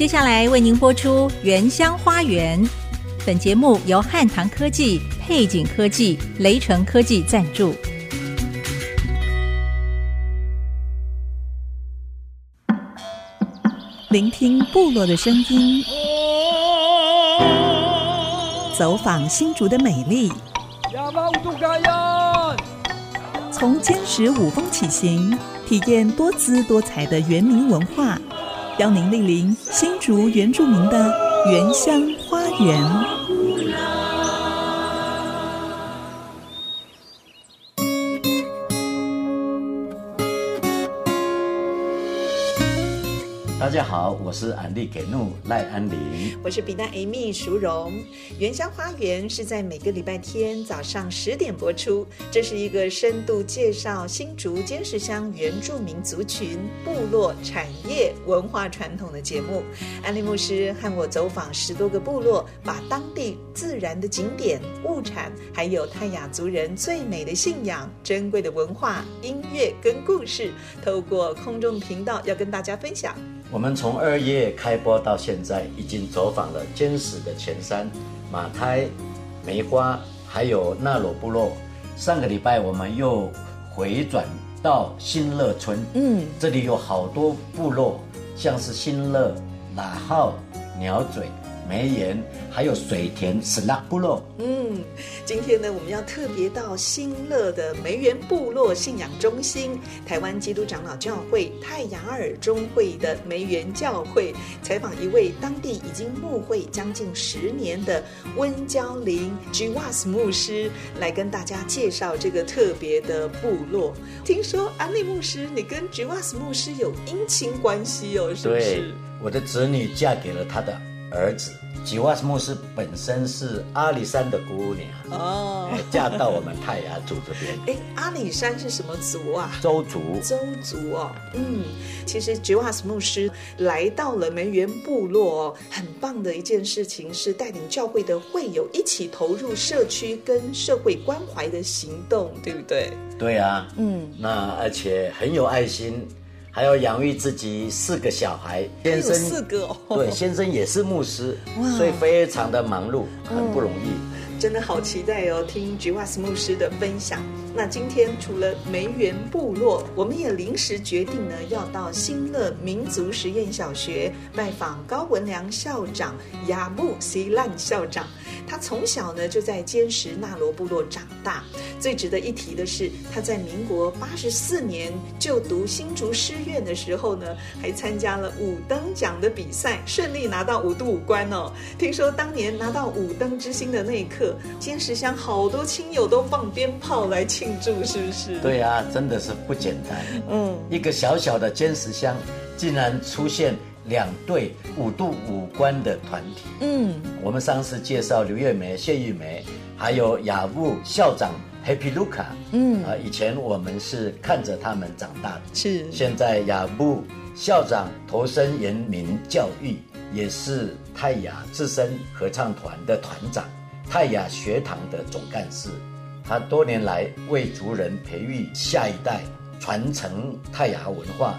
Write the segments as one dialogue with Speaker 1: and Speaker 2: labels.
Speaker 1: 接下来为您播出《原乡花园》。本节目由汉唐科技、配景科技、雷城科技赞助。聆听部落的声音，走访新竹的美丽。从坚实五峰起行，体验多姿多彩的原民文化，邀您莅临新竹原住民的原乡花
Speaker 2: 园。我是安利给怒赖安林，
Speaker 1: 我是比娜 Amy 淑荣。原乡花园是在每个礼拜天早上十点播出。这是一个深度介绍新竹尖石乡原住民族群、部落产业、文化传统的节目。安利牧师和我走访十多个部落，把当地自然的景点、物产，还有泰雅族人最美的信仰、珍贵的文化、音乐跟故事，透过空中频道要跟大家分享。
Speaker 2: 我们从二月开播到现在，已经走访了坚实的前山、马胎、梅花，还有纳罗部落。上个礼拜我们又回转到新乐村，嗯，这里有好多部落，像是新乐、哪号、鸟嘴。梅园，还有水田斯拉部落。
Speaker 1: 嗯，今天呢，我们要特别到新乐的梅园部落信仰中心，台湾基督长老教会泰雅尔中会的梅园教会，采访一位当地已经牧会将近十年的温娇林吉瓦斯牧师，来跟大家介绍这个特别的部落。听说安利牧师，你跟吉瓦斯牧师有姻亲关系哦，是不是？
Speaker 2: 对，我的子女嫁给了他的儿子。吉瓦斯牧师本身是阿里山的姑娘哦，嫁到我们泰雅族这边。
Speaker 1: 哎，阿里山是什么族啊？
Speaker 2: 周族。
Speaker 1: 周族哦，嗯，其实吉瓦斯牧师来到了梅园部落哦，很棒的一件事情是带领教会的会友一起投入社区跟社会关怀的行动，对不对？
Speaker 2: 对啊，嗯，那而且很有爱心。还要养育自己四个小孩，先生
Speaker 1: 四个哦，
Speaker 2: 对，先生也是牧师，所以非常的忙碌，很不容易。
Speaker 1: 真的好期待哦，听吉瓦斯牧师的分享。那今天除了梅园部落，我们也临时决定呢，要到新乐民族实验小学拜访高文良校长、雅木西烂校长。他从小呢就在坚石纳罗部落长大。最值得一提的是，他在民国八十四年就读新竹师院的时候呢，还参加了五灯奖的比赛，顺利拿到五度五关哦。听说当年拿到五灯之星的那一刻，尖石乡好多亲友都放鞭炮来庆祝，是不是？
Speaker 2: 对啊，真的是不简单。嗯，一个小小的尖石乡，竟然出现两队五度五关的团体。嗯，我们上次介绍刘月梅、谢玉梅，还有雅务校长。Happy Luca，嗯啊，以前我们是看着他们长大的，是。现在雅布校长投身人民教育，也是泰雅自身合唱团的团长，泰雅学堂的总干事。他多年来为族人培育下一代，传承泰雅文化，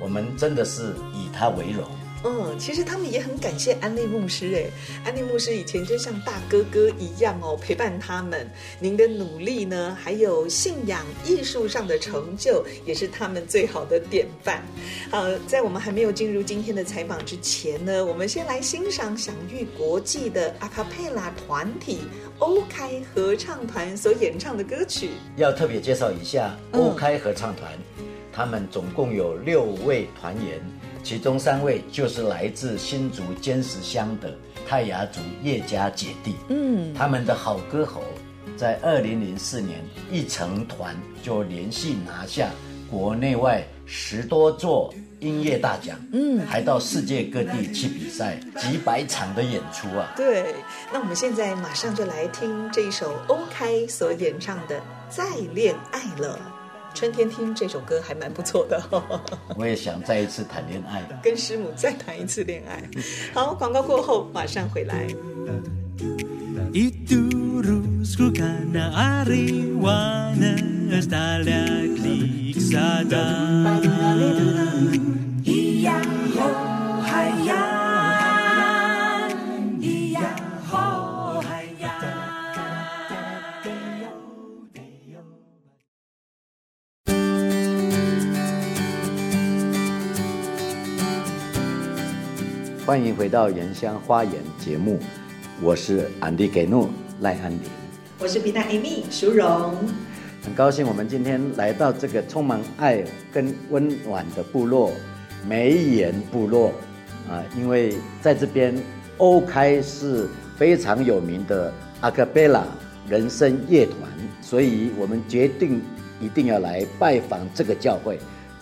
Speaker 2: 我们真的是以他为荣。
Speaker 1: 嗯，其实他们也很感谢安利牧师哎，安利牧师以前就像大哥哥一样哦，陪伴他们。您的努力呢，还有信仰艺术上的成就，也是他们最好的典范。好，在我们还没有进入今天的采访之前呢，我们先来欣赏享誉国际的阿卡贝拉团体欧开合唱团所演唱的歌曲。
Speaker 2: 要特别介绍一下欧开合唱团，嗯，他们总共有六位团员。其中三位就是来自新竹尖石乡的泰雅族叶家姐弟，嗯，他们的好歌喉，在二零零四年一成团就连续拿下国内外十多座音乐大奖，嗯，还到世界各地去比赛，几百场的演出啊。
Speaker 1: 对，那我们现在马上就来听这一首欧开所演唱的《再恋爱了》。春天听这首歌还蛮不错的，
Speaker 2: 我也想再一次谈恋爱，
Speaker 1: 跟师母再谈一次恋爱。好，广告过后马上回来。
Speaker 2: 欢迎回到《原乡花园》节目，我是安迪给诺赖安林，
Speaker 1: 我是皮娜 Amy 淑荣，
Speaker 2: 很高兴我们今天来到这个充满爱跟温暖的部落梅岩部落。啊，因为在这边欧开是非常有名的阿卡贝拉人生乐团，所以我们决定一定要来拜访这个教会，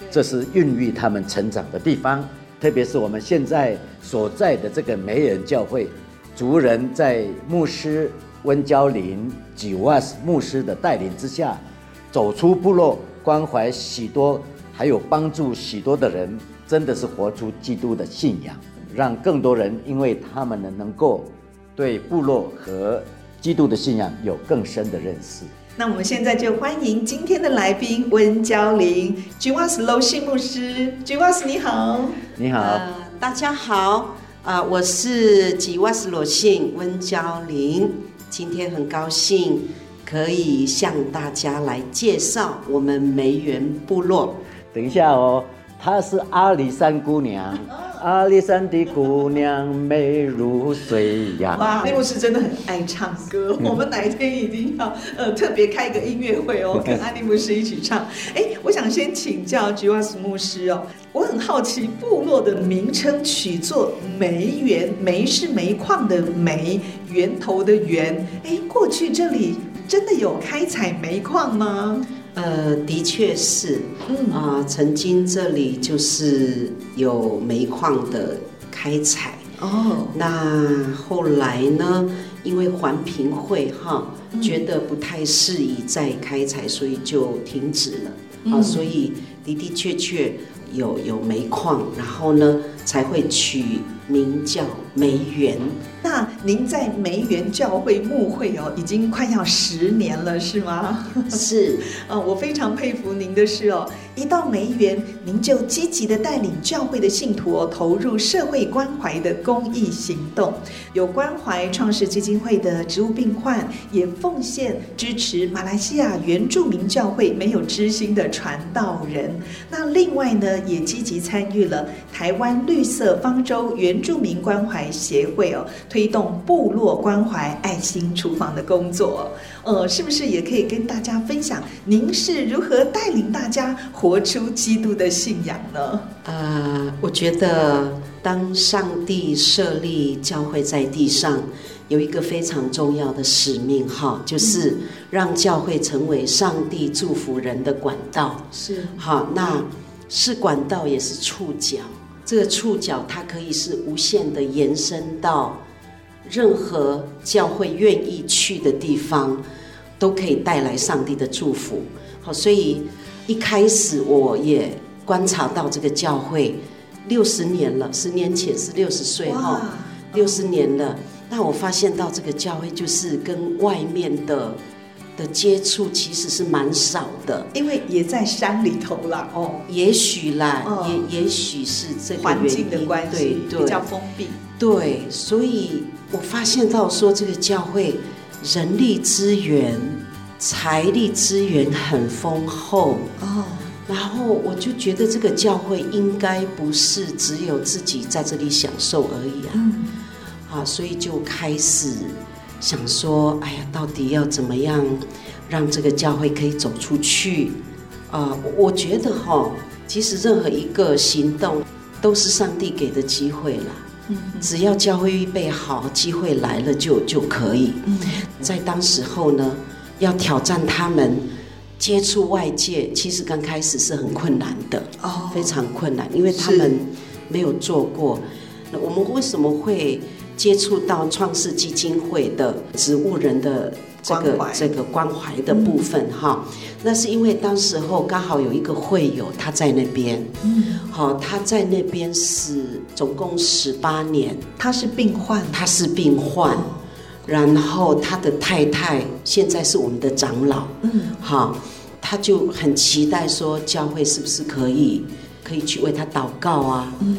Speaker 2: 这是孕育他们成长的地方。特别是我们现在所在的这个梅园教会，族人在牧师温娇林吉瓦斯牧师的带领之下，走出部落，关怀许多，还有帮助许多的人，真的是活出基督的信仰，让更多人因为他们呢，能够对部落和基督的信仰有更深的认识。
Speaker 1: 那我们现在就欢迎今天的来宾温娇玲吉瓦斯罗信牧师，吉瓦斯你好，
Speaker 2: 你好，呃、
Speaker 3: 大家好，啊、呃，我是吉瓦斯罗信温娇玲，今天很高兴可以向大家来介绍我们梅园部落。
Speaker 2: 等一下哦，她是阿里山姑娘。阿里山的姑娘美如水呀！
Speaker 1: 哇，内牧师真的很爱唱歌。我们哪一天一定要呃特别开一个音乐会哦，跟阿里牧师一起唱。哎，我想先请教吉瓦斯牧师哦，我很好奇部落的名称取作煤源，煤是煤矿的煤，源头的源。哎，过去这里真的有开采煤矿吗？
Speaker 3: 呃，的确是，嗯啊、呃，曾经这里就是有煤矿的开采哦。那后来呢，因为环评会哈觉得不太适宜再开采，所以就停止了。啊、嗯，所以的的确确有有煤矿，然后呢才会取名叫梅园。
Speaker 1: 那您在梅园教会牧会哦，已经快要十年了，是吗？
Speaker 3: 是，
Speaker 1: 啊，我非常佩服您的是哦，一到梅园，您就积极的带领教会的信徒哦，投入社会关怀的公益行动，有关怀创世基金会的植物病患，也奉献支持马来西亚原住民教会没有知心的传道人。那另外呢，也积极参与了台湾绿色方舟原住民关怀协会哦。推动部落关怀爱心厨房的工作，呃，是不是也可以跟大家分享您是如何带领大家活出基督的信仰呢？
Speaker 3: 呃，我觉得当上帝设立教会在地上，有一个非常重要的使命哈，就是让教会成为上帝祝福人的管道。
Speaker 1: 是，
Speaker 3: 好，那是管道也是触角，这个触角它可以是无限的延伸到。任何教会愿意去的地方，都可以带来上帝的祝福。好，所以一开始我也观察到这个教会六十年了，十年前是六十岁哈，六十年了。那我发现到这个教会就是跟外面的的接触其实是蛮少的，
Speaker 1: 因为也在山里头啦。哦，
Speaker 3: 也许啦，哦、也也许是这个
Speaker 1: 环境的关系，
Speaker 3: 对，对，
Speaker 1: 比较封闭。
Speaker 3: 对，所以。我发现到说这个教会人力资源、财力资源很丰厚哦，然后我就觉得这个教会应该不是只有自己在这里享受而已啊，嗯，啊，所以就开始想说，哎呀，到底要怎么样让这个教会可以走出去啊？我觉得哈，其实任何一个行动都是上帝给的机会啦。只要教会预备好，机会来了就就可以。在当时候呢，要挑战他们接触外界，其实刚开始是很困难的哦，非常困难，因为他们没有做过。那我们为什么会接触到创世基金会的植物人的？这个这个关怀的部分哈、嗯，那是因为当时候刚好有一个会友他在那边，嗯，好，他在那边是总共十八年，
Speaker 1: 他是病患，
Speaker 3: 他是病患，然后他的太太现在是我们的长老，嗯，好，他就很期待说教会是不是可以可以去为他祷告啊，嗯，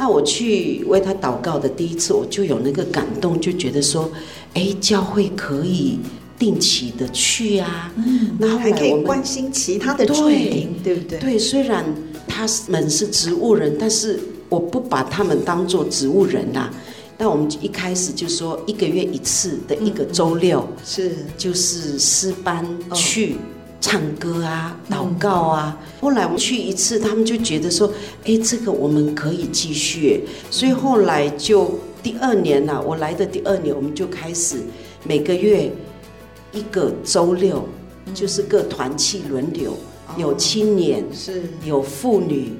Speaker 3: 那我去为他祷告的第一次我就有那个感动，就觉得说，哎，教会可以。定期的去啊，嗯，然后
Speaker 1: 还可以关心其他的居民，对不对？
Speaker 3: 对，虽然他们是植物人，但是我不把他们当做植物人呐。那我们一开始就说一个月一次的一个周六，是就是诗班去唱歌啊、祷告啊。后来我们去一次，他们就觉得说，哎，这个我们可以继续。所以后来就第二年呐，我来的第二年，我们就开始每个月一个周六，就是各团契轮流，有青年，是有妇女。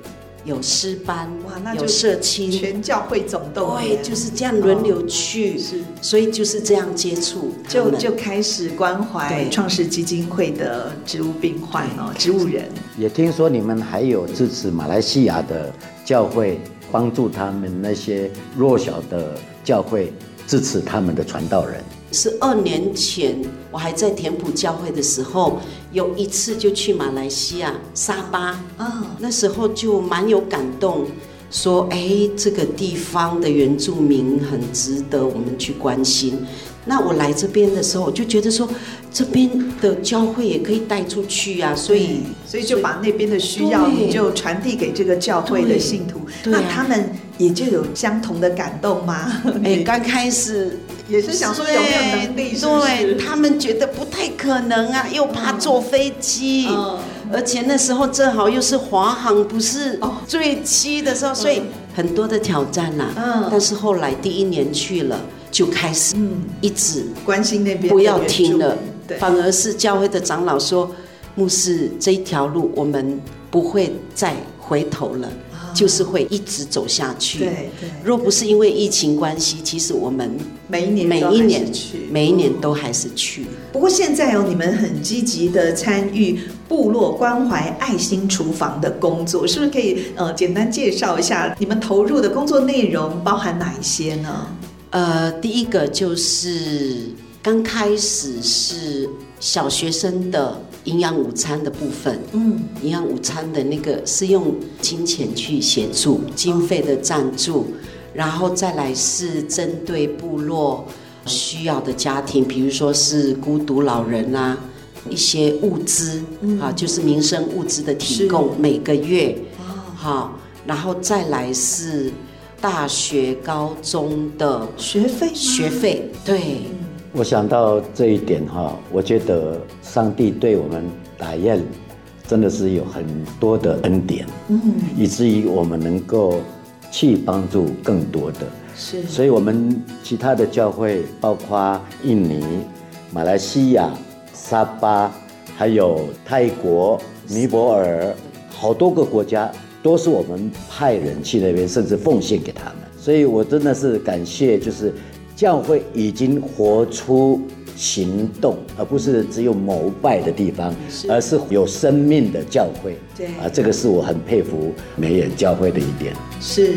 Speaker 3: 有诗班，哇，那就有社青，
Speaker 1: 全教会总动员，
Speaker 3: 对，就是这样轮流去，哦、是，所以就是这样接触，
Speaker 1: 就就开始关怀创世基金会的植物病患哦，植物人。
Speaker 2: 也听说你们还有支持马来西亚的教会，帮助他们那些弱小的教会，支持他们的传道人。
Speaker 3: 十二年前，我还在田埔教会的时候，有一次就去马来西亚沙巴，啊，那时候就蛮有感动，说，哎，这个地方的原住民很值得我们去关心。那我来这边的时候，我就觉得说，这边的教会也可以带出去啊，所以，
Speaker 1: 所以就把那边的需要你就传递给这个教会的信徒，那他们也就有相同的感动吗？
Speaker 3: 哎，刚开始。
Speaker 1: 也是想说有没有能力是是？
Speaker 3: 对，他们觉得不太可能啊，又怕坐飞机，嗯、而且那时候正好又是华航不是最期的时候，所以很多的挑战呐、啊。嗯，但是后来第一年去了，就开始嗯一直
Speaker 1: 关心那边，
Speaker 3: 不要听了，反而是教会的长老说，牧师这一条路我们不会再回头了。就是会一直走下去。对对。若不是因为疫情关系，其实我们每一年每一年去，每一年都还是去。
Speaker 1: 不过现在哦，你们很积极的参与部落关怀爱心厨房的工作，是不是可以呃简单介绍一下你们投入的工作内容包含哪一些呢？
Speaker 3: 呃，第一个就是刚开始是小学生的。营养午餐的部分，嗯，营养午餐的那个是用金钱去协助经费的赞助，然后再来是针对部落需要的家庭，比如说是孤独老人啊，一些物资啊，就是民生物资的提供，每个月，好，然后再来是大学、高中的学费，学费，对。
Speaker 2: 我想到这一点哈，我觉得上帝对我们打雁真的是有很多的恩典，嗯，以至于我们能够去帮助更多的，是，所以我们其他的教会，包括印尼、马来西亚、沙巴，还有泰国、尼泊尔，好多个国家，都是我们派人去那边，甚至奉献给他们，所以我真的是感谢，就是。教会已经活出行动，而不是只有膜拜的地方，而是有生命的教会。对啊，这个是我很佩服美眼教会的一点。
Speaker 1: 是。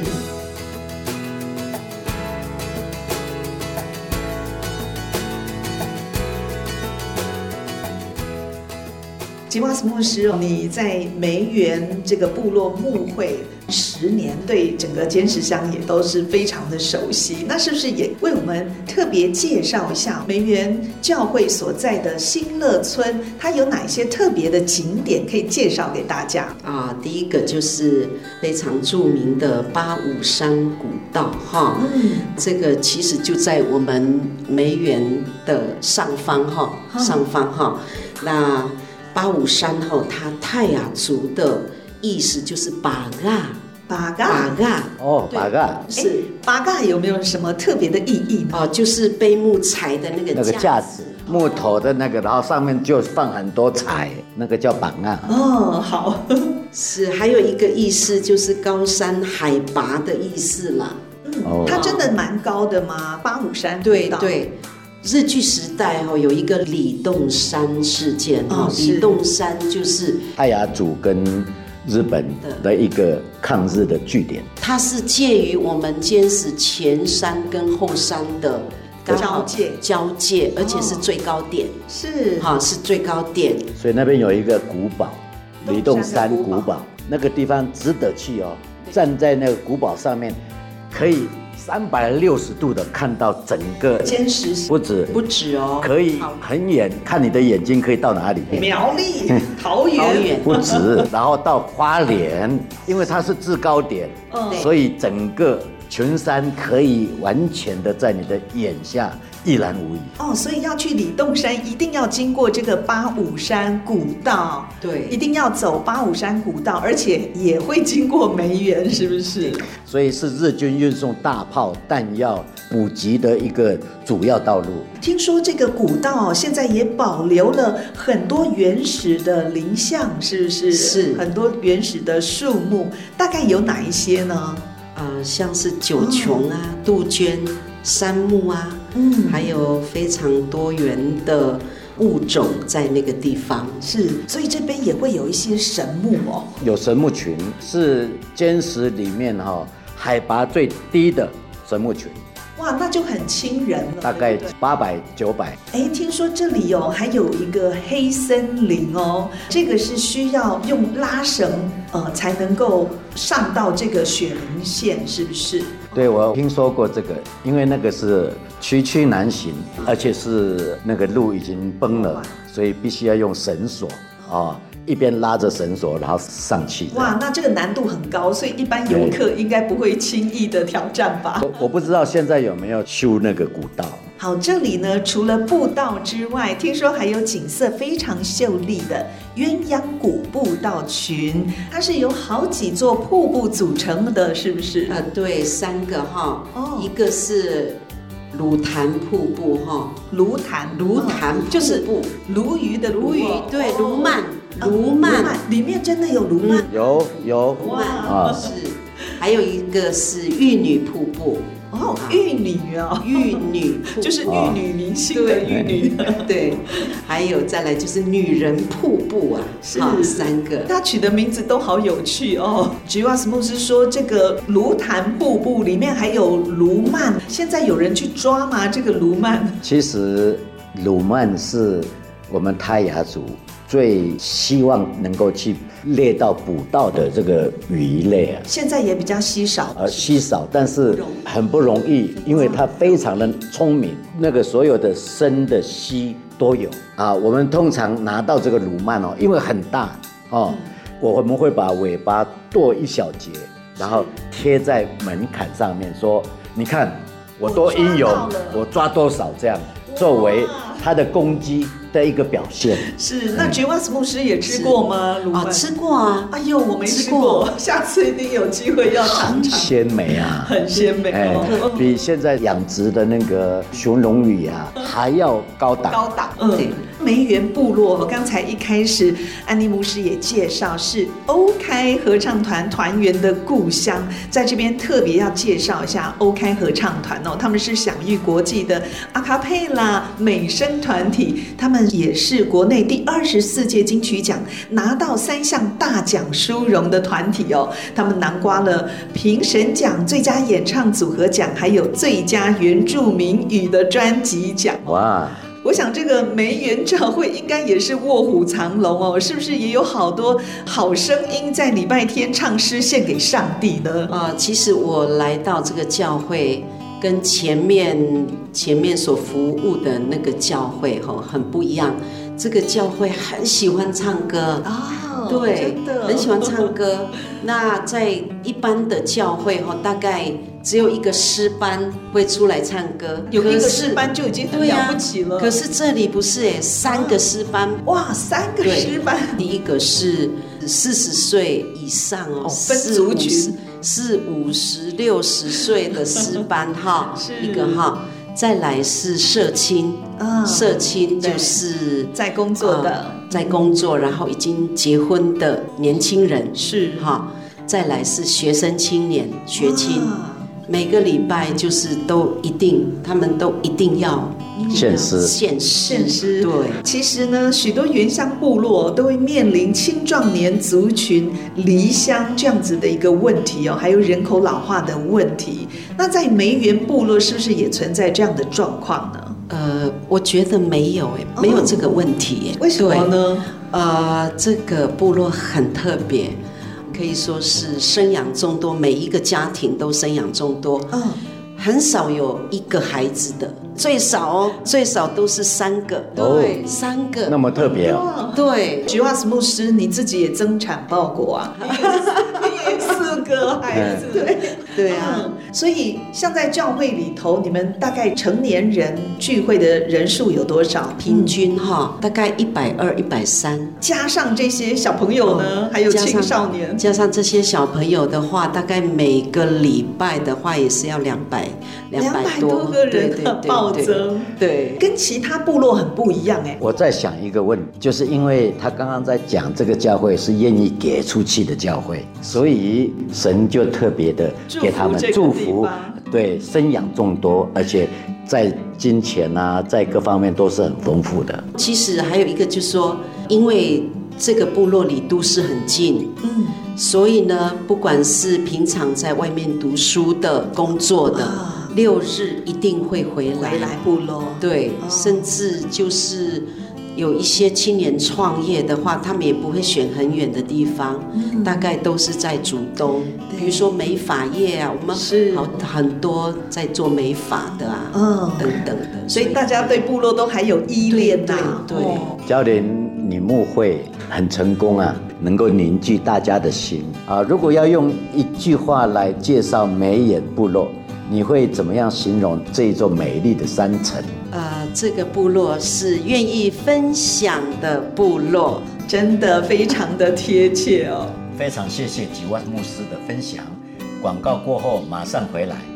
Speaker 1: 吉瓦斯牧师，你在梅园这个部落牧会十年，对整个坚持乡也都是非常的熟悉。那是不是也为我们特别介绍一下梅园教会所在的新乐村？它有哪些特别的景点可以介绍给大家？
Speaker 3: 啊，第一个就是非常著名的八五山古道，哈，嗯，这个其实就在我们梅园的上方，哈，上方，哈，那。八五山后，它泰雅族的意思就是巴嘎，
Speaker 1: 巴嘎，巴
Speaker 2: 嘎。哦，巴嘎
Speaker 1: 是巴嘎，有没有什么特别的意义？
Speaker 3: 哦，就是背木材的那个
Speaker 2: 那个架子，木头的那个，然后上面就放很多柴，那个叫板啊。
Speaker 1: 哦，好，
Speaker 3: 是还有一个意思就是高山海拔的意思啦。
Speaker 1: 嗯，它真的蛮高的吗？八五山
Speaker 3: 对对。日据时代哈，有一个李洞山事件哈，李洞山就是
Speaker 2: 泰雅族跟日本的一个抗日的据点，
Speaker 3: 它是介于我们尖石前山跟后山的
Speaker 1: 交界。
Speaker 3: 交界，而且是最高点，
Speaker 1: 是。
Speaker 3: 哈是最高点，
Speaker 2: 所以那边有一个古堡，李洞山古堡，那个地方值得去哦，站在那个古堡上面。可以三百六十度的看到整个
Speaker 1: 坚实，
Speaker 2: 不止
Speaker 3: 不止哦，
Speaker 2: 可以很远看你的眼睛可以到哪里？
Speaker 1: 苗栗、桃
Speaker 3: 园，
Speaker 2: 不止，然后到花莲，因为它是制高点，所以整个群山可以完全的在你的眼下。一览无遗
Speaker 1: 哦，所以要去李洞山，一定要经过这个八五山古道，
Speaker 3: 对，
Speaker 1: 一定要走八五山古道，而且也会经过梅园，是不是？
Speaker 2: 所以是日军运送大炮弹药补给的一个主要道路。
Speaker 1: 听说这个古道现在也保留了很多原始的林相，是不是？
Speaker 3: 是
Speaker 1: 很多原始的树木，大概有哪一些呢？
Speaker 3: 呃，像是九芎啊、哦、杜鹃、杉木啊。嗯，还有非常多元的物种在那个地方，
Speaker 1: 是，所以这边也会有一些神木哦，
Speaker 2: 有神木群，是尖石里面哈、哦、海拔最低的神木群。
Speaker 1: 哇，那就很亲人了，
Speaker 2: 大概八百九百。
Speaker 1: 哎，听说这里哦还有一个黑森林哦，这个是需要用拉绳呃才能够上到这个雪棱线，是不是？
Speaker 2: 对，我听说过这个，因为那个是崎岖难行，而且是那个路已经崩了，所以必须要用绳索啊。哦一边拉着绳索，然后上去。
Speaker 1: 哇，那这个难度很高，所以一般游客应该不会轻易的挑战吧？
Speaker 2: 我我不知道现在有没有修那个古道。
Speaker 1: 好，这里呢，除了步道之外，听说还有景色非常秀丽的鸳鸯谷步道群，它是由好几座瀑布组成的，是不是？
Speaker 3: 呃，对，三个哈，哦，一个是。鲈潭瀑布哈，
Speaker 1: 芦潭。
Speaker 3: 芦潭就是
Speaker 1: 鲈鱼的鲈鱼，
Speaker 3: 对，鲈鳗鲈鳗。
Speaker 1: 里面真的有鲈鳗，
Speaker 2: 有有。
Speaker 3: 哇，啊是，还有一个是玉女瀑布。
Speaker 1: 哦，玉女哦，
Speaker 3: 玉女
Speaker 1: 就是玉女明星的玉女，
Speaker 3: 对，还有再来就是女人瀑布啊，是三个，
Speaker 1: 他取的名字都好有趣哦。吉瓦斯牧师说，这个卢潭瀑布里面还有卢曼，现在有人去抓吗？这个卢曼？
Speaker 2: 其实卢曼是我们泰雅族。最希望能够去猎到捕到的这个鱼类啊，
Speaker 1: 现在也比较稀少，
Speaker 2: 呃，稀少，但是很不容易，因为它非常的聪明，那个所有的生的息都有。啊。我们通常拿到这个鲁曼哦，因为很大哦，我们会把尾巴剁一小截，然后贴在门槛上面，说：“你看我多英勇，我抓多少这样，作为它的攻击。”的一个表现
Speaker 1: 是，那吉瓦斯牧师也吃过吗？
Speaker 3: 啊，吃过啊！
Speaker 1: 哎呦，我没吃过，下次一定有机会要尝尝。
Speaker 2: 鲜美啊，
Speaker 1: 很鲜美，哎，
Speaker 2: 比现在养殖的那个雄龙鱼啊还要高档。
Speaker 1: 高档，嗯。梅园部落，刚才一开始安妮牧师也介绍是欧开合唱团团员的故乡，在这边特别要介绍一下欧开合唱团哦，他们是享誉国际的阿卡佩拉美声团体，他们。也是国内第二十四届金曲奖拿到三项大奖殊荣的团体哦，他们囊括了评审奖、最佳演唱组合奖，还有最佳原住民语的专辑奖。哇！我想这个梅园教会应该也是卧虎藏龙哦，是不是也有好多好声音在礼拜天唱诗献给上帝呢？
Speaker 3: 啊、呃，其实我来到这个教会。跟前面前面所服务的那个教会哈很不一样，这个教会很喜欢唱歌啊，对，很喜欢唱歌。那在一般的教会哈，大概只有一个诗班会出来唱歌，
Speaker 1: 有一个诗班就已经很了不起了。
Speaker 3: 可是这里不是哎，三个诗班，
Speaker 1: 哇，三个诗班。
Speaker 3: 第一个是四十岁以上哦，
Speaker 1: 分族群。
Speaker 3: 是五十六十岁的师班哈，一个哈，再来是社青，社青就是
Speaker 1: 在工作的，
Speaker 3: 在工作，然后已经结婚的年轻人
Speaker 1: 是。哈，
Speaker 3: 再来是学生青年学青，每个礼拜就是都一定，他们都一定要。
Speaker 2: 献诗，
Speaker 3: 献
Speaker 1: 献诗。对，
Speaker 3: 其
Speaker 1: 实呢，许多原乡部落都会面临青壮年族群离乡这样子的一个问题哦，还有人口老化的问题。那在梅园部落是不是也存在这样的状况呢？
Speaker 3: 呃，我觉得没有诶，没有这个问题。
Speaker 1: 为什么呢？
Speaker 3: 呃，这个部落很特别。可以说是生养众多，每一个家庭都生养众多。嗯，很少有一个孩子的，最少哦，最少都是三个。对，哦、三个。
Speaker 2: 那么特别哦。
Speaker 3: 对，
Speaker 1: 菊花斯牧师，你自己也增产报国啊。四个孩子，对。对啊，所以像在教会里头，你们大概成年人聚会的人数有多少？
Speaker 3: 平均哈，大概一百二、一百三，
Speaker 1: 加上这些小朋友呢，还有青少年，
Speaker 3: 加上这些小朋友的话，大概每个礼拜的话也是要两百两百
Speaker 1: 多个人的 暴增，对，跟其他部落很不一样哎。
Speaker 2: 我在想一个问题，就是因为他刚刚在讲这个教会是愿意给出去的教会，所以。神就特别的给他们祝福，对，生养众多，而且在金钱啊，在各方面都是很丰富的。
Speaker 3: 其实还有一个就是说，因为这个部落离都市很近，嗯，所以呢，不管是平常在外面读书的、工作的，六日一定会回来
Speaker 1: 回来部落，
Speaker 3: 对，甚至就是。有一些青年创业的话，他们也不会选很远的地方，嗯、大概都是在竹东。对比如说美发业啊，我们是好很多在做美发的啊，嗯，等等的。
Speaker 1: 所以大家对部落都还有依恋呐。
Speaker 3: 对，
Speaker 2: 教练，你牧会很成功啊，能够凝聚大家的心啊。如果要用一句话来介绍梅眼部落，你会怎么样形容这一座美丽的山城？
Speaker 3: 呃，这个部落是愿意分享的部落，
Speaker 1: 真的非常的贴切哦。
Speaker 2: 非常谢谢吉万牧师的分享。广告过后马上回来。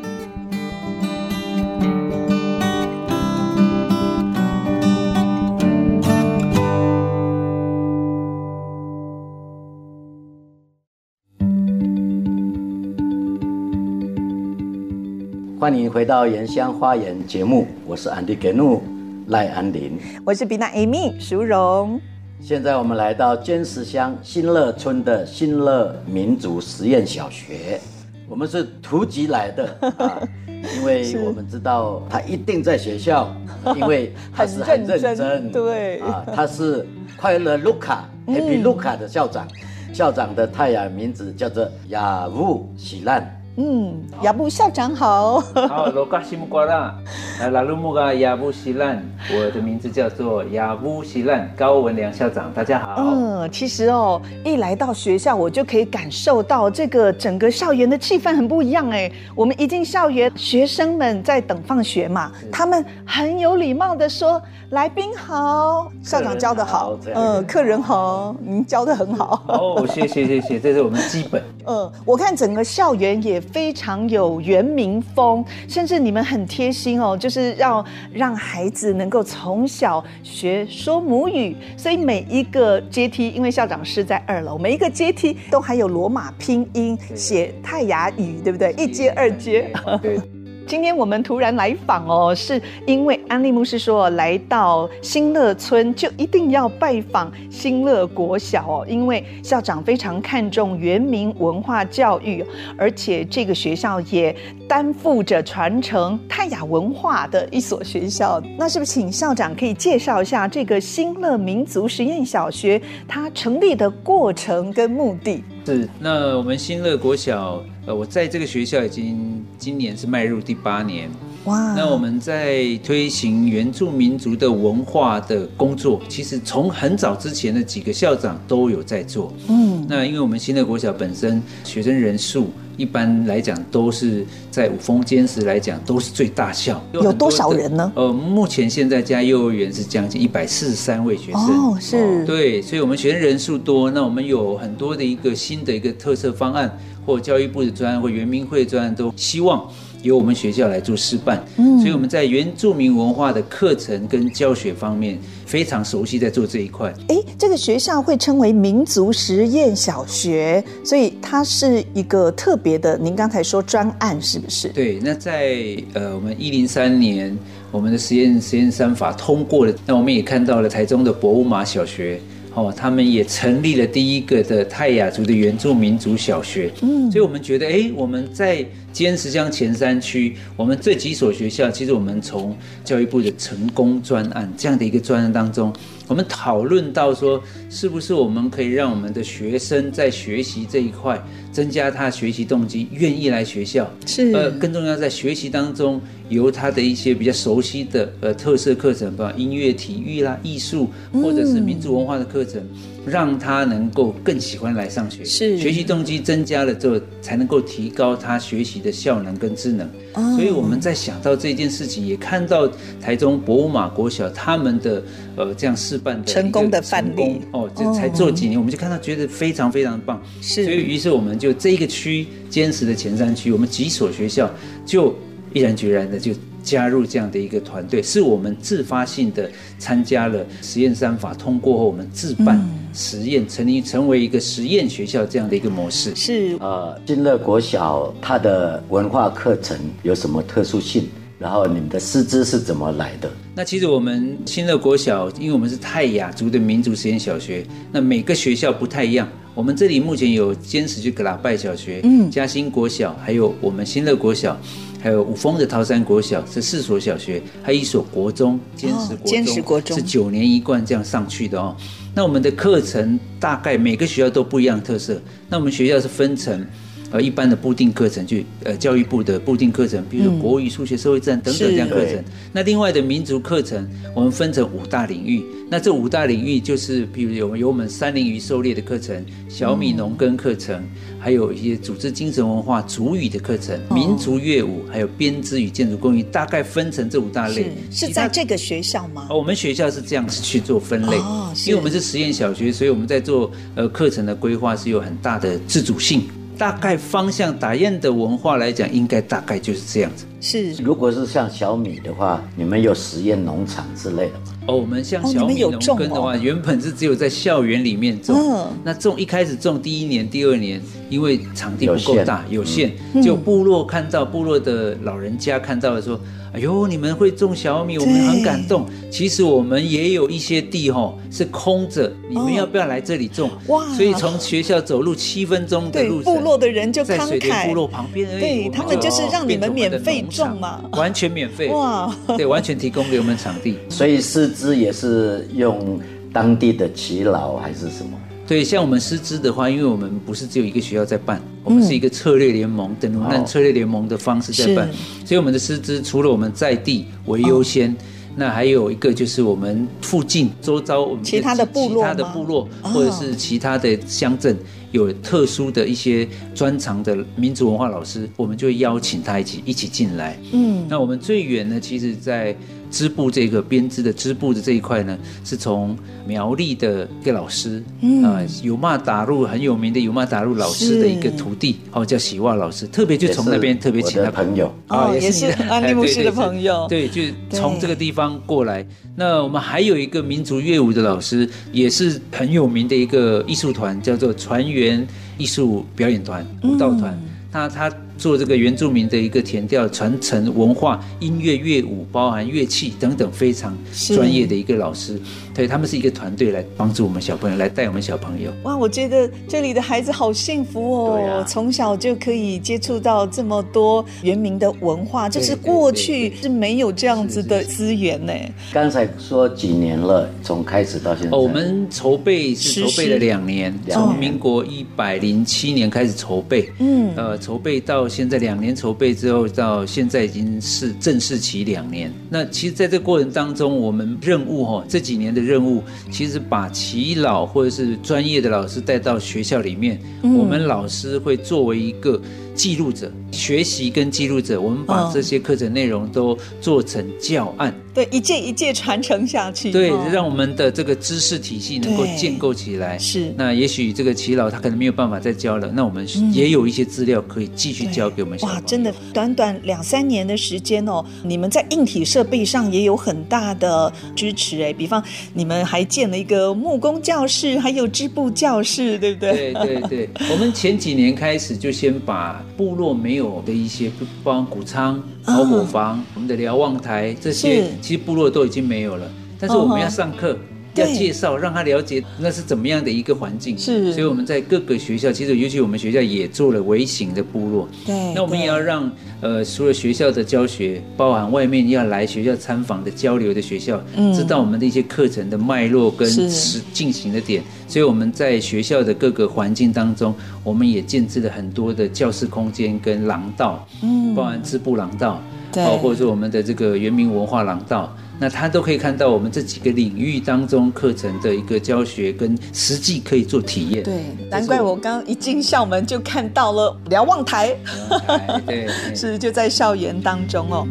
Speaker 2: 欢迎回到《原乡花园》节目，我是安迪格努赖安林，
Speaker 1: 我是比娜 Amy 淑荣。
Speaker 2: 现在我们来到尖石乡新乐村的新乐民族实验小学，我们是突击来的啊，因为我们知道他一定在学校，因为他是很认真，
Speaker 1: 对。
Speaker 2: 啊，他是快乐卢卡 Happy 卢卡的校长，校长的泰雅名字叫做雅乌喜兰。
Speaker 1: 嗯，亚布校长好。
Speaker 4: 好，罗嘎西木瓜啦，来拉鲁木嘎亚布西兰，我的名字叫做亚布西兰高文良校长，大家好。
Speaker 1: 嗯，其实哦，一来到学校，我就可以感受到这个整个校园的气氛很不一样哎。我们一进校园，学生们在等放学嘛，他们很有礼貌的说：“来宾好，校长教的好。好”嗯，客人好，您教的很好。
Speaker 4: 哦，谢谢谢谢，这是我们基本。
Speaker 1: 嗯，我看整个校园也。非常有原民风，甚至你们很贴心哦，就是要让孩子能够从小学说母语，所以每一个阶梯，因为校长室在二楼，每一个阶梯都还有罗马拼音写泰雅语，对不对？一阶、二阶。对。今天我们突然来访哦，是因为安利牧师说，来到新乐村就一定要拜访新乐国小哦，因为校长非常看重原民文化教育，而且这个学校也担负着传承泰雅文化的一所学校。那是不是请校长可以介绍一下这个新乐民族实验小学它成立的过程跟目的？
Speaker 4: 是，那我们新乐国小。呃，我在这个学校已经今年是迈入第八年。哇！那我们在推行原住民族的文化的工作，其实从很早之前的几个校长都有在做。嗯，那因为我们新的国小本身学生人数一般来讲都是在五峰坚石来讲都是最大校，
Speaker 1: 有，有多少人呢？
Speaker 4: 呃，目前现在加幼儿园是将近一百四十三位学生。
Speaker 1: 哦，是。
Speaker 4: 对，所以我们学生人数多，那我们有很多的一个新的一个特色方案。或教育部的专案，或原民会专案，都希望由我们学校来做示范。嗯，所以我们在原住民文化的课程跟教学方面非常熟悉，在做这一块。
Speaker 1: 哎，这个学校会称为民族实验小学，所以它是一个特别的。您刚才说专案是不是？
Speaker 4: 对，那在呃，我们一零三年，我们的实验实验三法通过了，那我们也看到了台中的博物马小学。哦，他们也成立了第一个的泰雅族的原住民族小学，嗯，所以我们觉得，哎，我们在尖石乡前三区，我们这几所学校，其实我们从教育部的成功专案这样的一个专案当中，我们讨论到说，是不是我们可以让我们的学生在学习这一块增加他学习动机，愿意来学校？
Speaker 1: 是。
Speaker 4: 呃，更重要在学习当中，由他的一些比较熟悉的呃特色课程，包括音乐、体育啦、艺术，或者是民族文化的课程。嗯让他能够更喜欢来上学，
Speaker 1: 是
Speaker 4: 学习动机增加了之后，才能够提高他学习的效能跟智能。哦、所以我们在想到这件事情，也看到台中博物马国小他们的呃这样示范的
Speaker 1: 成功的范例
Speaker 4: 哦，这才做几年，哦、我们就看到觉得非常非常棒。是，所以于是我们就这一个区坚持的前三区，我们几所学校就毅然决然的就。加入这样的一个团队，是我们自发性的参加了实验三法通过后，我们自办实验，成立成为一个实验学校这样的一个模式。
Speaker 1: 是
Speaker 2: 呃，新乐国小它的文化课程有什么特殊性？然后你们的师资是怎么来的？
Speaker 4: 那其实我们新乐国小，因为我们是泰雅族的民族实验小学，那每个学校不太一样。我们这里目前有坚持去格拉拜小学，嗯，嘉兴国小，还有我们新乐国小。还有五峰的桃山国小这四所小学，还有一所国中，坚持国中，国中是九年一贯这样上去的哦。那我们的课程大概每个学校都不一样特色。那我们学校是分成。呃，一般的固定课程，就呃教育部的固定课程，比如说国语、数学、社会、自然等等这样课程。那另外的民族课程，我们分成五大领域。那这五大领域就是，比如有有我们三林与狩猎的课程、小米农耕课程，还有一些组织精神文化、主语的课程、民族乐舞，还有编织与建筑工艺，大概分成这五大类。
Speaker 1: 是在这个学校吗？
Speaker 4: 我们学校是这样子去做分类，因为我们是实验小学，所以我们在做呃课程的规划是有很大的自主性。大概方向打雁的文化来讲，应该大概就是这样子。
Speaker 1: 是，
Speaker 2: 如果是像小米的话，你们有实验农场之类的吗？
Speaker 4: 哦，我们像小米农耕的话，哦哦、原本是只有在校园里面种。嗯，那种一开始种第一年、第二年，因为场地不够大，有限，有限，就部落看到部落的老人家看到了说。哎呦，你们会种小米，我们很感动。其实我们也有一些地吼是空着，你们要不要来这里种？哇！所以从学校走路七分钟的路程，
Speaker 1: 部落的人就在水
Speaker 4: 田部落旁边而已。
Speaker 1: 对，他们就是让你们免费种嘛，
Speaker 4: 完全免费。哇！对，完全提供给我们场地。
Speaker 2: 所以师资也是用当地的耆老还是什么？
Speaker 4: 对，像我们师资的话，因为我们不是只有一个学校在办，我们是一个策略联盟，等于那策略联盟的方式在办，所以我们的师资除了我们在地为优先，那还有一个就是我们附近周遭我们
Speaker 1: 其他的部落、
Speaker 4: 其他的部落或者是其他的乡镇有特殊的一些专长的民族文化老师，我们就会邀请他一起一起进来。嗯，那我们最远呢，其实在。织布这个编织的织布的这一块呢，是从苗栗的一个老师，嗯、呃，有骂打入很有名的有骂打入老师的一个徒弟，哦，叫喜袜老师，特别就从那边特别请他
Speaker 2: 朋友，
Speaker 1: 啊，也是安利牧师的朋友，
Speaker 4: 对，对，就从这个地方过来。那我们还有一个民族乐舞的老师，也是很有名的一个艺术团，叫做船员艺术表演团舞蹈团，那他。做这个原住民的一个填调传承文化、音乐乐舞，包含乐器等等，非常专业的一个老师。对，他们是一个团队来帮助我们小朋友，来带我们小朋友。
Speaker 1: 哇，我觉得这里的孩子好幸福哦，从小就可以接触到这么多原民的文化，就是过去是没有这样子的资源呢。
Speaker 2: 刚才说几年了，从开始到现在，哦
Speaker 4: 我们筹备是筹备了两年，从民国一百零七年开始筹备，嗯，呃，筹备到现在两年筹备之后，到现在已经是正式期两年。那其实在这个过程当中，我们任务哈，这几年的。任务其实把耆老或者是专业的老师带到学校里面，我们老师会作为一个记录者，学习跟记录者，我们把这些课程内容都做成教案。
Speaker 1: 对，一届一届传承下去。
Speaker 4: 对，让我们的这个知识体系能够建构起来。是。那也许这个耆老他可能没有办法再教了，那我们也有一些资料可以继续教给我们小朋友。哇，
Speaker 1: 真的，短短两三年的时间哦，你们在硬体设备上也有很大的支持哎。比方你们还建了一个木工教室，还有织布教室，对不对？
Speaker 4: 对对对。我们前几年开始就先把部落没有的一些，包括谷仓、烤火房、我们的瞭望台这些。其实部落都已经没有了，但是我们要上课，要介绍，让他了解那是怎么样的一个环境。
Speaker 1: 是，
Speaker 4: 所以我们在各个学校，其实尤其我们学校也做了微型的部落。
Speaker 1: 对，
Speaker 4: 那我们也要让呃，除了学校的教学，包含外面要来学校参访的交流的学校，嗯，知道我们的一些课程的脉络跟实进行的点。所以我们在学校的各个环境当中，我们也建置了很多的教室空间跟廊道，嗯，包含织布廊道。对，或者说我们的这个原民文化廊道，那他都可以看到我们这几个领域当中课程的一个教学跟实际可以做体验。
Speaker 1: 对，难怪我刚一进校门就看到了瞭望台，
Speaker 4: 瞭望台对，
Speaker 1: 是就在校园当中哦。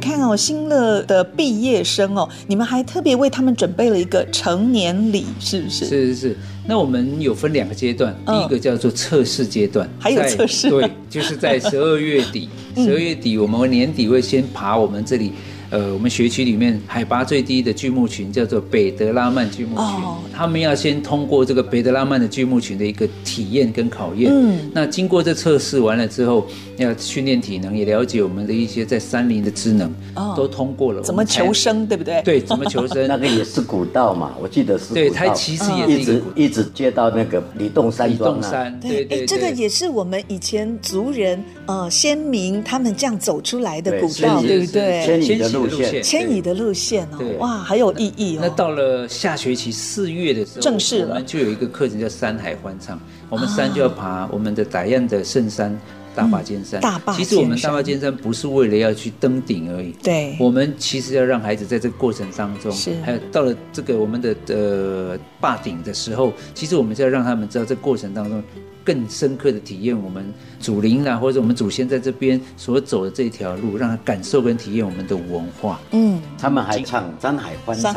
Speaker 1: 看哦，新乐的毕业生哦，你们还特别为他们准备了一个成年礼，是不是？
Speaker 4: 是是是。那我们有分两个阶段，第一个叫做测试阶段，
Speaker 1: 还有测试，
Speaker 4: 对，就是在十二月底，十二月底我们年底会先爬我们这里。呃，我们学区里面海拔最低的巨木群叫做北德拉曼巨木群，哦，他们要先通过这个贝德拉曼的巨木群的一个体验跟考验。嗯，那经过这测试完了之后，要训练体能，也了解我们的一些在山林的职能，哦，都通过了。
Speaker 1: 怎么求生，对不对？
Speaker 4: 对，怎么求生？
Speaker 2: 那个也是古道嘛，我记得是。
Speaker 4: 对，它其实也是一直
Speaker 2: 一直接到那个里洞山庄。
Speaker 4: 里洞山，对对。
Speaker 1: 哎，这个也是我们以前族人呃先民他们这样走出来的古道，对不对？
Speaker 2: 迁移的路线，
Speaker 1: 迁移。的路线哦，哇，还有意义哦。
Speaker 4: 那到了下学期四月的时候，
Speaker 1: 正式了，
Speaker 4: 我们就有一个课程叫山海欢唱。我们山就要爬我们的打样的圣山大霸尖山。其实我们大霸尖山不是为了要去登顶而已。
Speaker 1: 对，
Speaker 4: 我们其实要让孩子在这个过程当中，是还有到了这个我们的呃坝顶的时候，其实我们是要让他们知道这个过程当中。更深刻的体验我们祖灵啊，或者我们祖先在这边所走的这条路，让他感受跟体验我们的文化。
Speaker 2: 嗯，他们还唱《张海欢唱》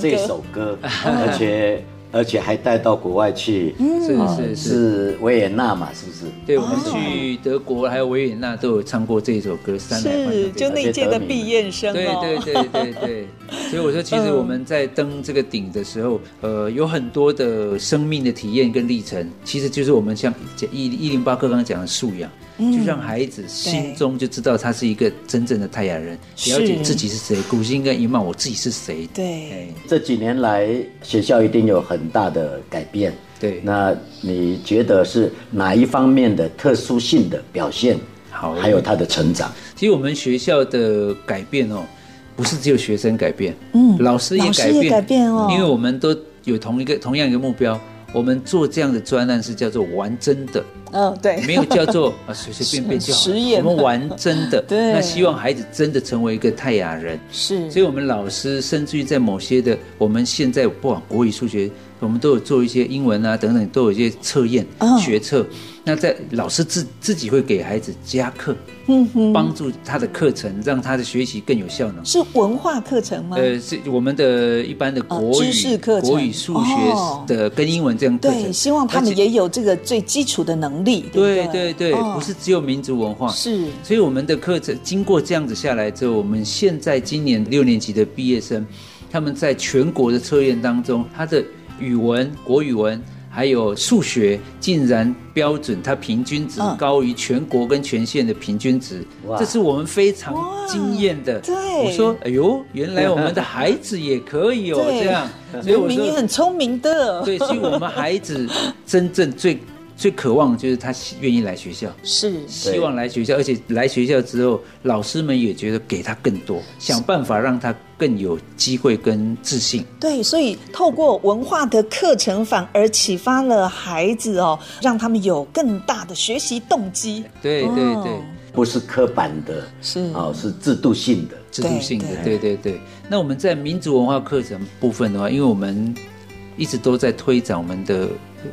Speaker 2: 这首歌，而且。而且还带到国外去，
Speaker 4: 是是是
Speaker 2: 维也纳嘛，是不是？
Speaker 4: 对，我们去德国还有维也纳都有唱过这首歌，《山海欢唱》。
Speaker 1: 是，就那届的毕业生。
Speaker 4: 对对对对对。所以我说，其实我们在登这个顶的时候，呃，有很多的生命的体验跟历程，其实就是我们像一一零八课刚刚讲的素养。就让孩子心中就知道他是一个真正的泰雅人，了解自己是谁，古心跟一曼，我自己是谁。
Speaker 1: 对，
Speaker 2: 这几年来学校一定有很大的改变。
Speaker 4: 对，
Speaker 2: 那你觉得是哪一方面的特殊性的表现？好，还有他的成长。
Speaker 4: 其实我们学校的改变哦，不是只有学生改变，嗯，老师也改变，
Speaker 1: 改变哦，
Speaker 4: 因为我们都有同一个同样一个目标。我们做这样的专案是叫做玩真的，
Speaker 1: 嗯，对，
Speaker 4: 没有叫做 啊随随便便就好。实验，我们玩真的，
Speaker 1: 对，
Speaker 4: 那希望孩子真的成为一个泰雅人，
Speaker 1: 是。
Speaker 4: 所以，我们老师甚至于在某些的，我们现在不管国语、数学，我们都有做一些英文啊等等，都有一些测验、学测。那在老师自自己会给孩子加课，嗯哼，帮助他的课程，让他的学习更有效能。
Speaker 1: 是文化课程吗？
Speaker 4: 呃，是我们的一般的国语、知识课程、国语、数学的跟英文这样课程。
Speaker 1: 对，希望他们也有这个最基础的能力。
Speaker 4: 对对对，不是只有民族文化。
Speaker 1: 是，
Speaker 4: 所以我们的课程经过这样子下来之后，我们现在今年六年级的毕业生，他们在全国的测验当中，他的语文、国语文。还有数学竟然标准，它平均值高于全国跟全县的平均值，嗯、这是我们非常惊艳的。
Speaker 1: 对，
Speaker 4: 我说，哎呦，原来我们的孩子也可以哦，这样，
Speaker 1: 所以我说也很聪明的。
Speaker 4: 对，所以我们孩子真正最。最渴望的就是他愿意来学校，
Speaker 1: 是
Speaker 4: 希望来学校，而且来学校之后，老师们也觉得给他更多，想办法让他更有机会跟自信。
Speaker 1: 对，所以透过文化的课程，反而启发了孩子哦，让他们有更大的学习动机。
Speaker 4: 对对对，哦、
Speaker 2: 不是刻板的，
Speaker 1: 是
Speaker 2: 哦，是制度性的，
Speaker 4: 制度性的。对对对。那我们在民族文化课程部分的话，因为我们一直都在推展我们的。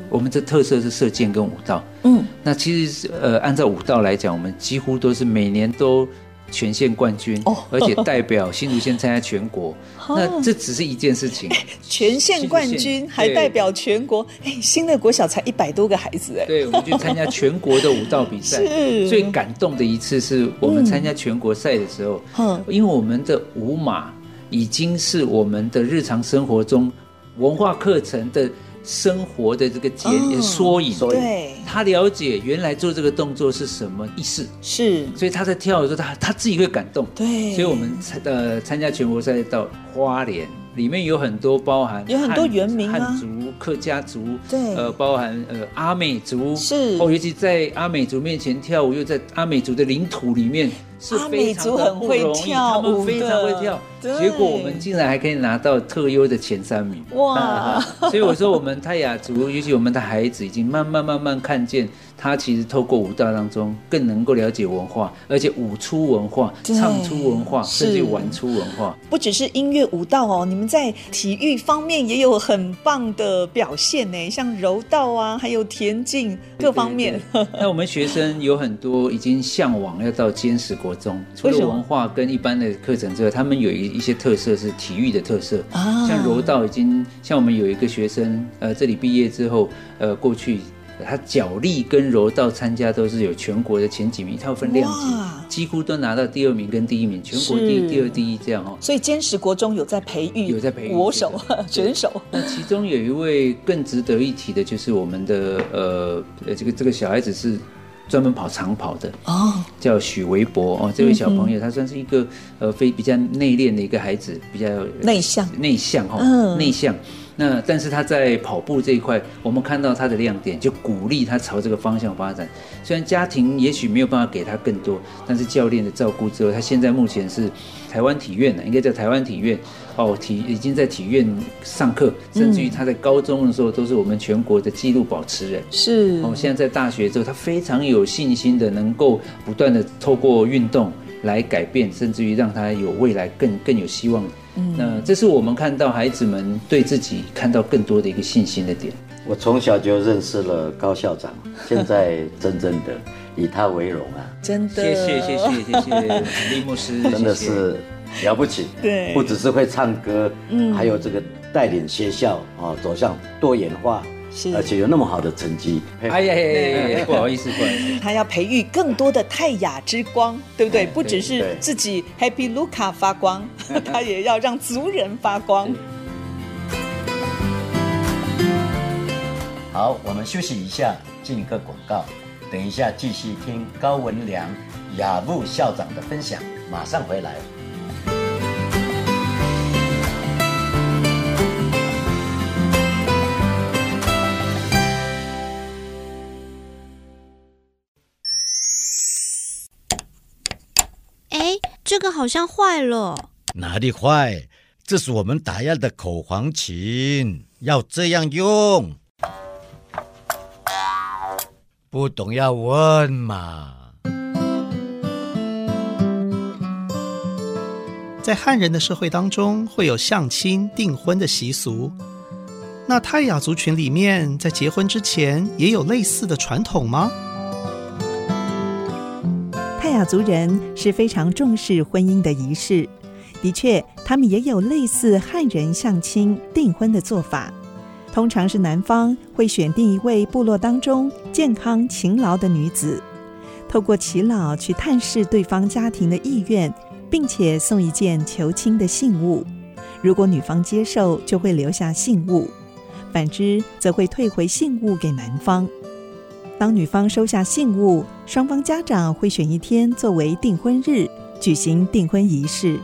Speaker 4: 我们的特色是射箭跟武道，嗯，那其实呃，按照武道来讲，我们几乎都是每年都全县冠军，哦，而且代表新竹县参加全国。哦、那这只是一件事情，
Speaker 1: 全县冠军还代表全国，哎，新乐国小才一百多个孩子，哎，
Speaker 4: 对，我们去参加全国的舞蹈比赛，最感动的一次是我们参加全国赛的时候，嗯，因为我们的舞马。已经是我们的日常生活中文化课程的生活的这个节、哦、缩影。
Speaker 1: 对，
Speaker 4: 他了解原来做这个动作是什么意思，
Speaker 1: 是，
Speaker 4: 所以他在跳的时候，他他自己会感动。
Speaker 1: 对，
Speaker 4: 所以我们参呃参加全国赛到花莲。里面有很多包含
Speaker 1: 有很多原民啊，
Speaker 4: 汉族、客家族，
Speaker 1: 对，
Speaker 4: 呃，包含呃阿美族，
Speaker 1: 是。
Speaker 4: 哦，尤其在阿美族面前跳舞，又在阿美族的领土里面，是非常的不容易，阿美族很会跳舞，他们非常会跳，结果我们竟然还可以拿到特优的前三名，哇！所以我说，我们泰雅族，尤其我们的孩子，已经慢慢慢慢看见。他其实透过舞蹈当中更能够了解文化，而且舞出文化、唱出文化，甚至玩出文化。
Speaker 1: 不只是音乐舞蹈哦，你们在体育方面也有很棒的表现呢，像柔道啊，还有田径各方面。
Speaker 4: 对对对。那我们学生有很多已经向往要到坚实国中，除了文化跟一般的课程之外，他们有一一些特色是体育的特色啊，像柔道已经像我们有一个学生，呃，这里毕业之后，呃，过去。他脚力跟柔道参加都是有全国的前几名，他要分量级，几乎都拿到第二名跟第一名，全国第一、第二、第一这样哦。
Speaker 1: 所以坚实国中有在培育，
Speaker 4: 有在培育
Speaker 1: 国手选手。
Speaker 4: 那其中有一位更值得一提的，就是我们的呃呃这个这个小孩子是专门跑长跑的哦，叫许维博哦。这位小朋友他算是一个呃非比较内敛的一个孩子，比较
Speaker 1: 内向
Speaker 4: 内向哈，嗯，内向。那但是他在跑步这一块，我们看到他的亮点，就鼓励他朝这个方向发展。虽然家庭也许没有办法给他更多，但是教练的照顾之后，他现在目前是台湾体院的，应该叫台湾体院哦，体已经在体院上课，甚至于他在高中的时候都是我们全国的纪录保持人。是哦，现在在大学之后，他非常有信心的，能够不断的透过运动来改变，甚至于让他有未来更更有希望。嗯，那这是我们看到孩子们对自己看到更多的一个信心的点。
Speaker 2: 我从小就认识了高校长，现在真正的以他为荣啊！
Speaker 1: 真的，
Speaker 4: 谢谢谢谢谢谢李牧师，
Speaker 2: 真的是 了不起。
Speaker 1: 对，
Speaker 2: 不只是会唱歌，嗯，还有这个带领学校啊走向多元化。是，而且有那么好的成绩，
Speaker 4: 哎呀，不好意思，不好意思。
Speaker 1: 他要培育更多的泰雅之光，对不对？不只是自己 Happy Luka 发光，他也要让族人发光。
Speaker 2: 好，我们休息一下，进一个广告，等一下继续听高文良雅木校长的分享，马上回来。
Speaker 5: 这个好像坏了，
Speaker 6: 哪里坏？这是我们打样的口簧琴，要这样用。不懂要问嘛。
Speaker 7: 在汉人的社会当中，会有相亲订婚的习俗。那泰雅族群里面，在结婚之前也有类似的传统吗？
Speaker 8: 泰雅族人是非常重视婚姻的仪式，的确，他们也有类似汉人相亲订婚的做法。通常是男方会选定一位部落当中健康勤劳的女子，透过耆老去探视对方家庭的意愿，并且送一件求亲的信物。如果女方接受，就会留下信物；反之，则会退回信物给男方。当女方收下信物，双方家长会选一天作为订婚日，举行订婚仪式。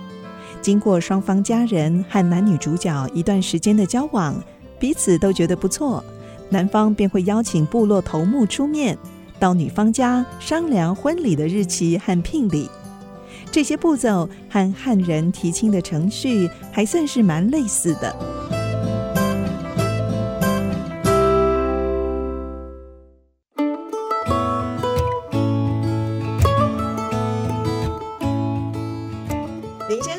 Speaker 8: 经过双方家人和男女主角一段时间的交往，彼此都觉得不错，男方便会邀请部落头目出面，到女方家商量婚礼的日期和聘礼。这些步骤和汉人提亲的程序还算是蛮类似的。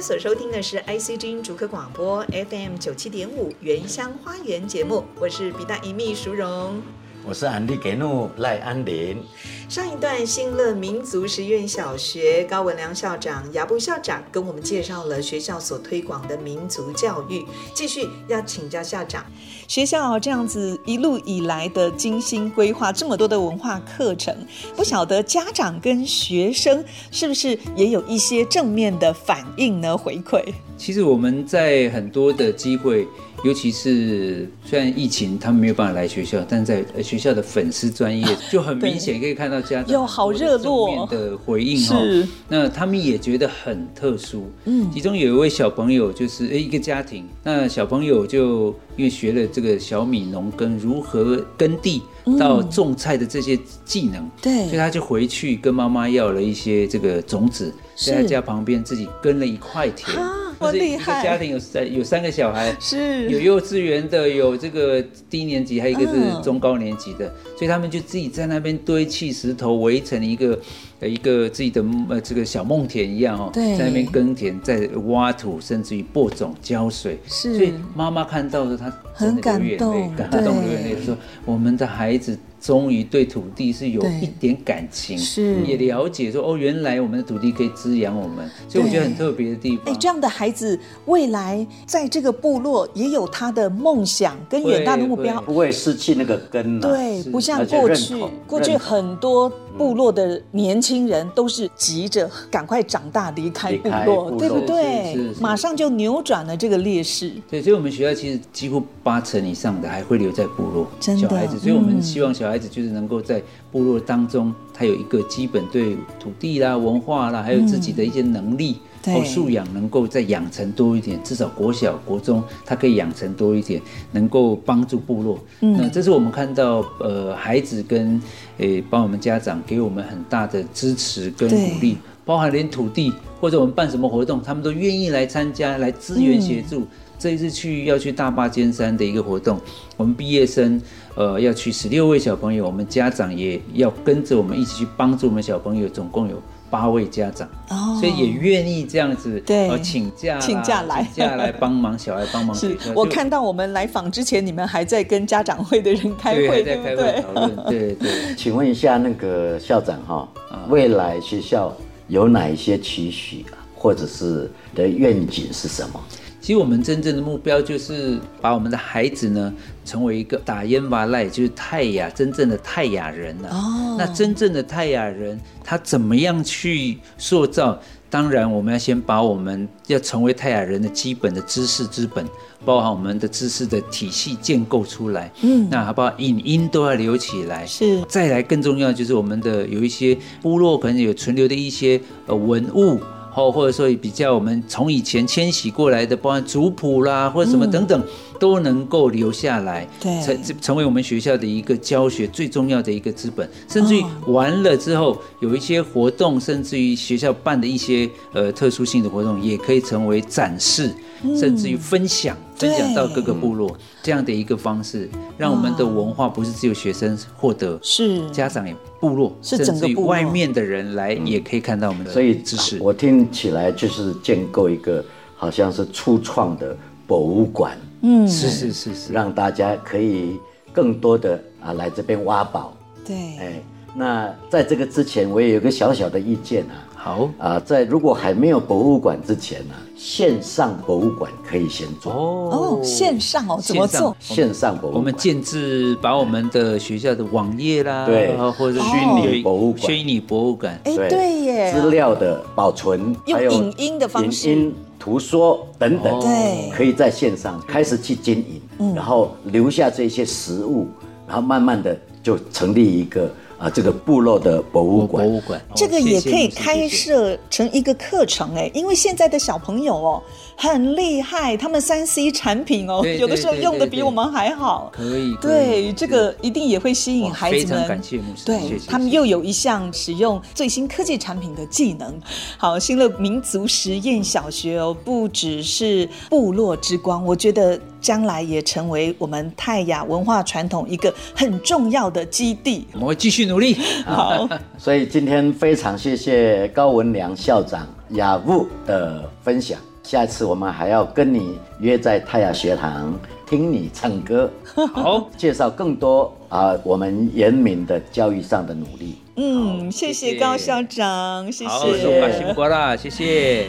Speaker 1: 所收听的是 ICG 主客广播 FM 九七点五原乡花园节目，我是比大一秘淑荣，
Speaker 2: 我是安利给诺赖安林。
Speaker 1: 上一段新乐民族实验小学高文良校长、雅布校长跟我们介绍了学校所推广的民族教育。继续要请教校长，学校这样子一路以来的精心规划，这么多的文化课程，不晓得家长跟学生是不是也有一些正面的反应呢？回馈？
Speaker 4: 其实我们在很多的机会。尤其是虽然疫情，他们没有办法来学校，但在学校的粉丝专业 就很明显可以看到家长有好热络的回应哦。是，那他们也觉得很特殊。嗯，其中有一位小朋友，就是诶一个家庭，那小朋友就因为学了这个小米农耕，如何耕地到种菜的这些技能，对，所以他就回去跟妈妈要了一些这个种子，在他家旁边自己耕了一块田。
Speaker 1: 我厉
Speaker 4: 害！一个家庭有三有三个小孩，是。有幼稚园的，有这个低年级，还有一个是中高年级的，嗯、所以他们就自己在那边堆砌石头，围成一个呃一个自己的呃这个小梦田一样哦，对在那边耕田，在挖土，甚至于播种、浇水。是，所以妈妈看到的，她很感动，感动流眼泪，说我们的孩子。终于对土地是有一点感情，是也了解说哦，原来我们的土地可以滋养我们，所以我觉得很特别的地方。哎，
Speaker 1: 这样的孩子未来在这个部落也有他的梦想跟远大的目标，
Speaker 2: 不会失去那个根。
Speaker 1: 对，不像过去，过去很多部落的年轻人都是急着赶快长大离开部落，对不对？马上就扭转了这个劣势。
Speaker 4: 对，所以我们学校其实几乎八成以上的还会留在部落，小孩子，所以我们希望小。孩子就是能够在部落当中，他有一个基本对土地啦、文化啦，还有自己的一些能力和素养，能够再养成多一点。至少国小、国中，他可以养成多一点，能够帮助部落。嗯，那这是我们看到，呃，孩子跟诶，帮我们家长给我们很大的支持跟鼓励，包含连土地或者我们办什么活动，他们都愿意来参加，来支援协助。这一次去要去大坝尖山的一个活动，我们毕业生。呃，要去十六位小朋友，我们家长也要跟着我们一起去帮助我们小朋友，总共有八位家长，哦，所以也愿意这样子，对，请假请假来请假来 帮忙小孩帮忙。是
Speaker 1: 我看到我们来访之前，你们还在跟家长会的人开
Speaker 4: 会，开会讨论，对 对，对。
Speaker 2: 请问一下那个校长哈，未来学校有哪一些期许，或者是的愿景是什么？
Speaker 4: 其实我们真正的目标就是把我们的孩子呢，成为一个打烟瓦赖，就是泰雅真正的泰雅人了。哦，那真正的泰雅人，他怎么样去塑造？当然，我们要先把我们要成为泰雅人的基本的知识之本，包含我们的知识的体系建构出来。嗯，那好不好？影音都要留起来。是，再来更重要就是我们的有一些部落可能有存留的一些呃文物。哦，或者说比较我们从以前迁徙过来的，包括族谱啦，或者什么等等，嗯、都能够留下来，对，成成为我们学校的一个教学最重要的一个资本。甚至于完了之后，有一些活动，甚至于学校办的一些呃特殊性的活动，也可以成为展示。甚至于分享，分享到各个部落这样的一个方式，让我们的文化不是只有学生获得，是家长也部落，甚至于外面的人来也可以看到我们的知识。
Speaker 2: 所以我听起来就是建构一个好像是初创的博物馆，嗯，
Speaker 4: 是是是是，
Speaker 2: 让大家可以更多的啊来这边挖宝。对，哎，那在这个之前，我也有个小小的意见啊。好。啊，在如果还没有博物馆之前呢，线上博物馆可以先做。
Speaker 1: 哦。线上哦，怎么做？
Speaker 2: 线上。博物馆，
Speaker 4: 我们建制把我们的学校的网页啦，
Speaker 2: 对，
Speaker 4: 或者虚拟博物馆，虚拟博物馆，
Speaker 1: 哎，对耶，
Speaker 2: 资料的保存，
Speaker 1: 用影音的方式，
Speaker 2: 影音、图说等等，对，可以在线上开始去经营，然后留下这些实物，然后慢慢的就成立一个。啊，这个部落的博物馆，博物馆，
Speaker 1: 这个也可以开设成一个课程哎，因为现在的小朋友哦很厉害，他们三 C 产品哦，有的时候用的比我们还好。
Speaker 4: 可以，
Speaker 1: 对，这个一定也会吸引孩子们。非
Speaker 4: 常感谢牧师，
Speaker 1: 对，他们又有一项使用最新科技产品的技能。好，新乐民族实验小学哦，不只是部落之光，我觉得。将来也成为我们泰雅文化传统一个很重要的基地。
Speaker 4: 我们会继续努力。
Speaker 1: 好，
Speaker 2: 所以今天非常谢谢高文良校长雅物的分享。下次我们还要跟你约在泰雅学堂听你唱歌，
Speaker 4: 好，
Speaker 2: 介绍更多啊，我们原民的教育上的努力。
Speaker 1: 嗯，谢谢高校长，谢谢，
Speaker 4: 好，受过辛苦了，谢谢。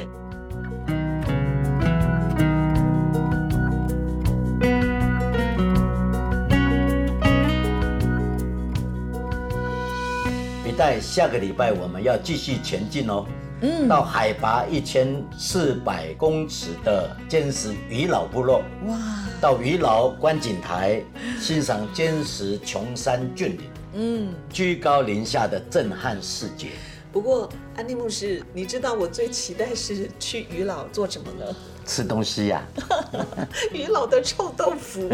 Speaker 2: 期待下个礼拜我们要继续前进哦。嗯，到海拔一千四百公尺的坚石鱼老部落，哇，到鱼老观景台欣赏坚石琼山峻岭，嗯，居高临下的震撼视觉。
Speaker 1: 不过，安利牧师，你知道我最期待是去渔老做什么呢？
Speaker 2: 吃东西呀、
Speaker 1: 啊，渔老的臭豆腐，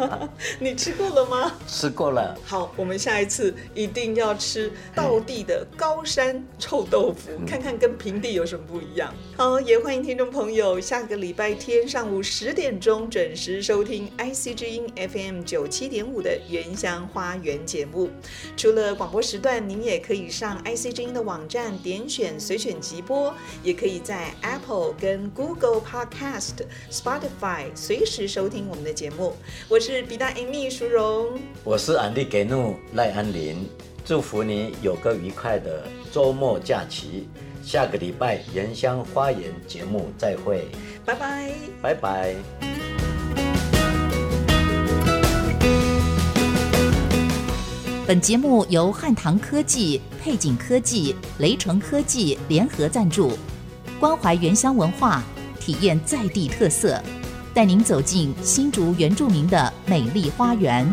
Speaker 1: 你吃过了吗？
Speaker 2: 吃过了。
Speaker 1: 好，我们下一次一定要吃道地的高山臭豆腐，嗯、看看跟平地有什么不一样。好，也欢迎听众朋友下个礼拜天上午十点钟准时收听 IC 之音 FM 九七点五的原乡花园节目。除了广播时段，您也可以上 IC 之音的网站点选随选即播，也可以在 Apple 跟 Google Park。Cast Spotify 随时收听我们的节目，我是比大 Amy 淑荣，
Speaker 2: 我是安迪给怒赖安林，祝福你有个愉快的周末假期，下个礼拜原乡花园节目再会，
Speaker 1: 拜拜，
Speaker 2: 拜拜。
Speaker 9: 本节目由汉唐科技、配景科技、雷城科技联合赞助，关怀原乡文化。体验在地特色带您走进新竹原住民的美丽花园。